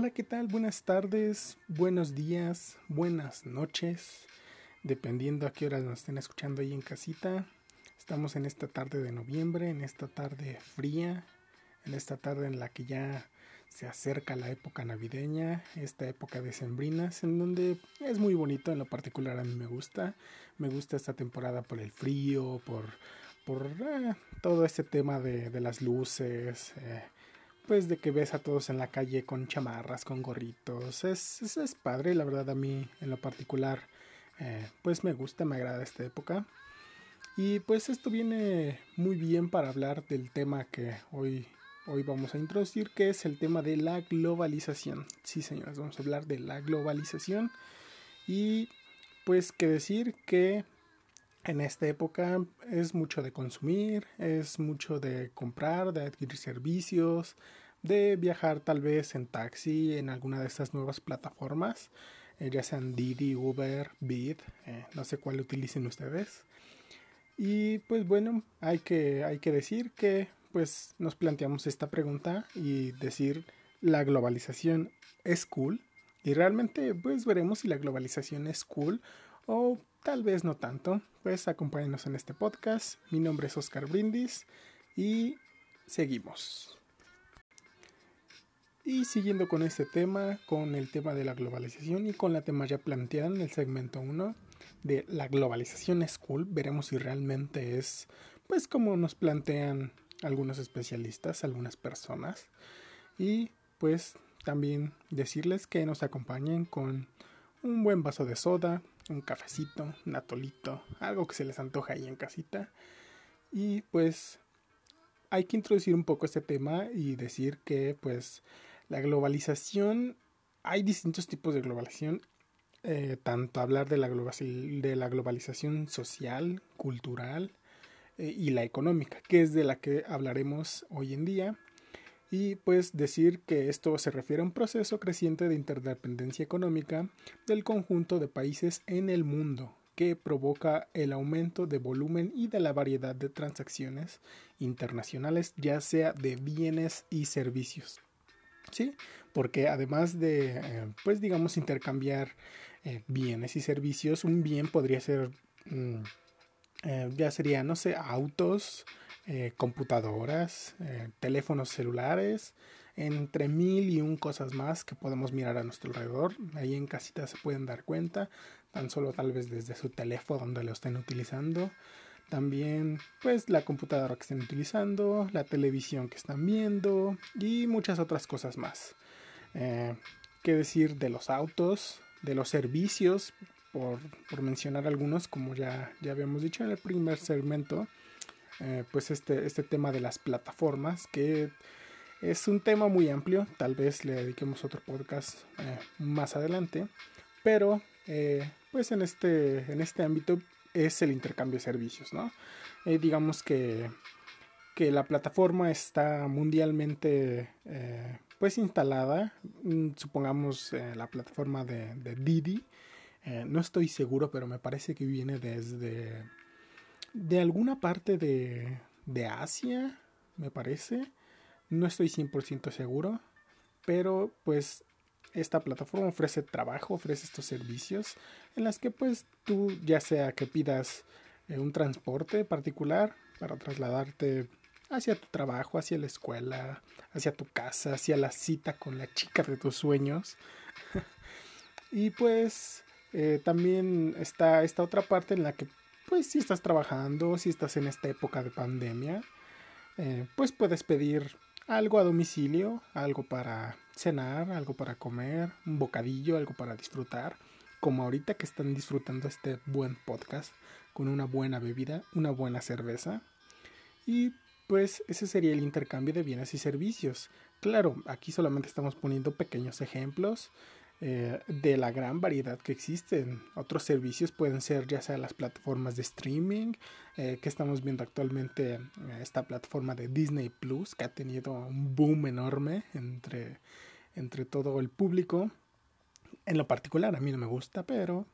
Hola, ¿qué tal? Buenas tardes, buenos días, buenas noches, dependiendo a qué horas nos estén escuchando ahí en casita. Estamos en esta tarde de noviembre, en esta tarde fría, en esta tarde en la que ya se acerca la época navideña, esta época de sembrinas, en donde es muy bonito, en lo particular a mí me gusta. Me gusta esta temporada por el frío, por, por eh, todo este tema de, de las luces. Eh, pues de que ves a todos en la calle con chamarras, con gorritos. Es, es, padre, la verdad a mí en lo particular, eh, pues me gusta, me agrada esta época. Y pues esto viene muy bien para hablar del tema que hoy, hoy vamos a introducir, que es el tema de la globalización. Sí, señores, vamos a hablar de la globalización. Y pues que decir que en esta época es mucho de consumir, es mucho de comprar, de adquirir servicios, de viajar tal vez en taxi en alguna de estas nuevas plataformas, eh, ya sean Didi, Uber, Bit, eh, no sé cuál utilicen ustedes. Y pues bueno, hay que, hay que decir que pues nos planteamos esta pregunta y decir la globalización es cool y realmente pues veremos si la globalización es cool o tal vez no tanto. Pues acompáñenos en este podcast. Mi nombre es Oscar Brindis y seguimos. Y siguiendo con este tema, con el tema de la globalización y con la tema ya planteada en el segmento 1 de la globalización es cool, veremos si realmente es, pues como nos plantean algunos especialistas, algunas personas. Y pues también decirles que nos acompañen con un buen vaso de soda, un cafecito, un atolito, algo que se les antoja ahí en casita. Y pues hay que introducir un poco este tema y decir que pues la globalización, hay distintos tipos de globalización, eh, tanto hablar de la, de la globalización social, cultural eh, y la económica, que es de la que hablaremos hoy en día. Y pues decir que esto se refiere a un proceso creciente de interdependencia económica del conjunto de países en el mundo, que provoca el aumento de volumen y de la variedad de transacciones internacionales, ya sea de bienes y servicios. ¿sí? Porque además de, eh, pues digamos, intercambiar eh, bienes y servicios, un bien podría ser, mm, eh, ya sería, no sé, autos, computadoras, teléfonos celulares, entre mil y un cosas más que podemos mirar a nuestro alrededor. Ahí en casita se pueden dar cuenta, tan solo tal vez desde su teléfono donde lo estén utilizando también pues la computadora que estén utilizando, la televisión que están viendo y muchas otras cosas más. Eh, ¿Qué decir de los autos, de los servicios? Por, mencionar algunos, como ya, ya habíamos dicho en el primer segmento, eh, pues este, este tema de las plataformas, que es un tema muy amplio, tal vez le dediquemos otro podcast eh, más adelante, pero pues en este, en este ámbito es el intercambio de servicios, ¿no? Eh, digamos que, que, la plataforma está mundialmente eh, pues instalada, mm, supongamos eh, la plataforma de, Didi, no estoy seguro, pero me parece que viene desde de alguna parte de, de Asia, me parece, no estoy 100% seguro, pero pues esta plataforma ofrece trabajo, ofrece estos servicios en las que pues tú ya sea que pidas eh, un transporte particular para trasladarte hacia tu trabajo, hacia la escuela, hacia tu casa, hacia la cita con la chica de tus sueños. y pues eh, también está esta otra parte en la que pues si estás trabajando, si estás en esta época de pandemia, eh, pues puedes pedir algo a domicilio, algo para cenar, algo para comer, un bocadillo, algo para disfrutar, como ahorita que están disfrutando este buen podcast con una buena bebida, una buena cerveza. Y pues ese sería el intercambio de bienes y servicios. Claro, aquí solamente estamos poniendo pequeños ejemplos eh, de la gran variedad que existen. Otros servicios pueden ser ya sea las plataformas de streaming, eh, que estamos viendo actualmente eh, esta plataforma de Disney Plus, que ha tenido un boom enorme entre, entre todo el público. En lo particular a mí no me gusta, pero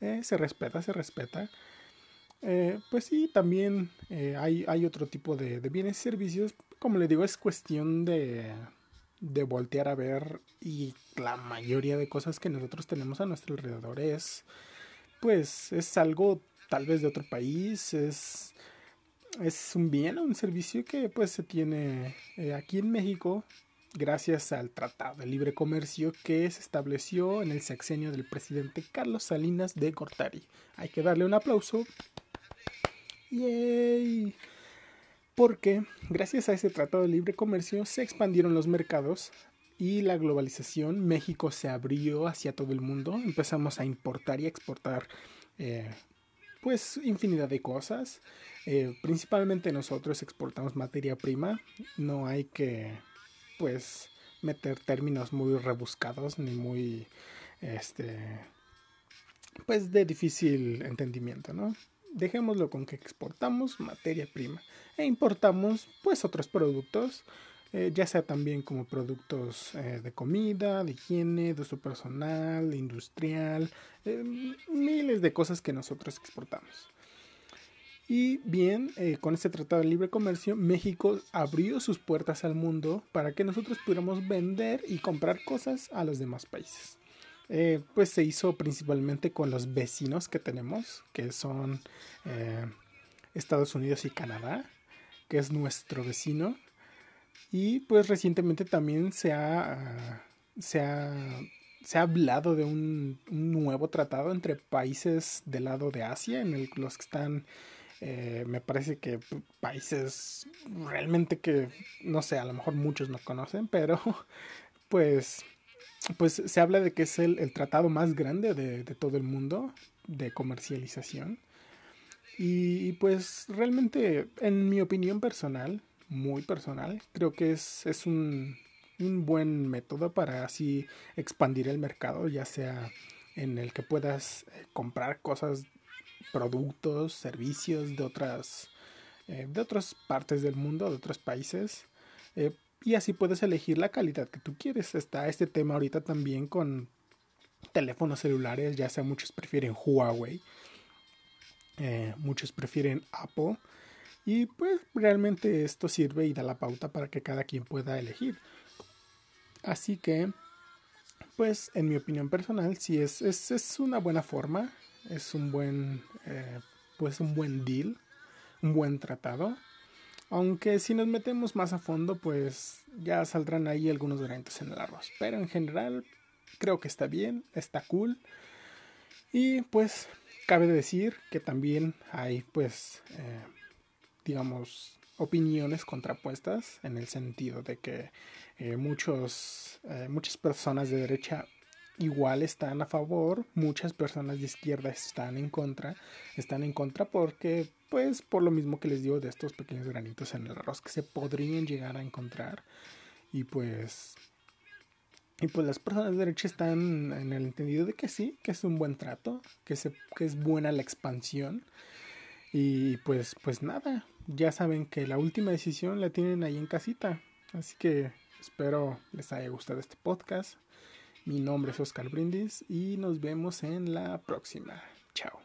se respeta, se respeta. pues sí, también hay, hay, otro tipo de, de bienes y servicios. Como le digo, es cuestión de, de voltear a ver y la mayoría de cosas que nosotros tenemos a nuestro alrededor es pues es algo tal vez de otro país, es es un bien, un servicio que pues se tiene eh, aquí en México gracias al Tratado de Libre Comercio que se estableció en el sexenio del presidente Carlos Salinas de Gortari. Hay que darle un aplauso. ¡Yay! Porque gracias a ese Tratado de Libre Comercio se expandieron los mercados y la globalización. México se abrió hacia todo el mundo. Empezamos a importar y exportar eh, pues infinidad de cosas. Eh, principalmente nosotros exportamos materia prima. No hay que pues meter términos muy rebuscados ni muy este pues de difícil entendimiento, ¿no? Dejémoslo con que exportamos materia prima e importamos pues otros productos, eh, ya sea también como productos eh, de comida, de higiene, de uso personal, industrial, eh, miles de cosas que nosotros exportamos. Y bien, con este Tratado de Libre Comercio, México abrió sus puertas al mundo para que nosotros pudiéramos vender y comprar cosas a los demás países. Eh, pues se hizo principalmente con los vecinos que tenemos, que son eh, Estados Unidos y Canadá, que es nuestro vecino. Y pues recientemente también se ha, se ha, se ha hablado de un, un, nuevo tratado entre países del lado de Asia, en el, los que están eh, me parece que países realmente que, no sé, a lo mejor muchos no conocen, pero pues, pues se habla de que es el, el tratado más grande de, de, todo el mundo de comercialización. Y, pues realmente, en mi opinión personal, muy personal, creo que es, es un, un buen método para así expandir el mercado, ya sea en el que puedas eh, comprar cosas productos, servicios de otras, eh, de otras partes del mundo, de otros países. Eh, y así puedes elegir la calidad que tú quieres. Está este tema ahorita también con teléfonos celulares, ya sea muchos prefieren Huawei, eh, muchos prefieren Apple. Y pues realmente esto sirve y da la pauta para que cada quien pueda elegir. Así que, pues en mi opinión personal, sí es, es, es una buena forma es un buen, eh, pues un buen deal, un buen tratado. Aunque si nos metemos más a fondo, pues ya saldrán ahí algunos granitos en el arroz. Pero en general, creo que está bien, está cool. Y pues cabe decir que también hay, pues, eh, digamos, opiniones contrapuestas en el sentido de que eh, muchos, eh, muchas personas de derecha igual están a favor, muchas personas de izquierda están en contra, están en contra porque, pues, por lo mismo que les digo de estos pequeños granitos en el arroz que se podrían llegar a encontrar y pues, y pues las personas de derecha están en el entendido de que sí, que es un buen trato, que, se, que es buena la expansión y pues, pues nada, ya saben que la última decisión la tienen ahí en casita, así que espero les haya gustado este podcast. Mi nombre es Oscar Brindis y nos vemos en la próxima. Chao.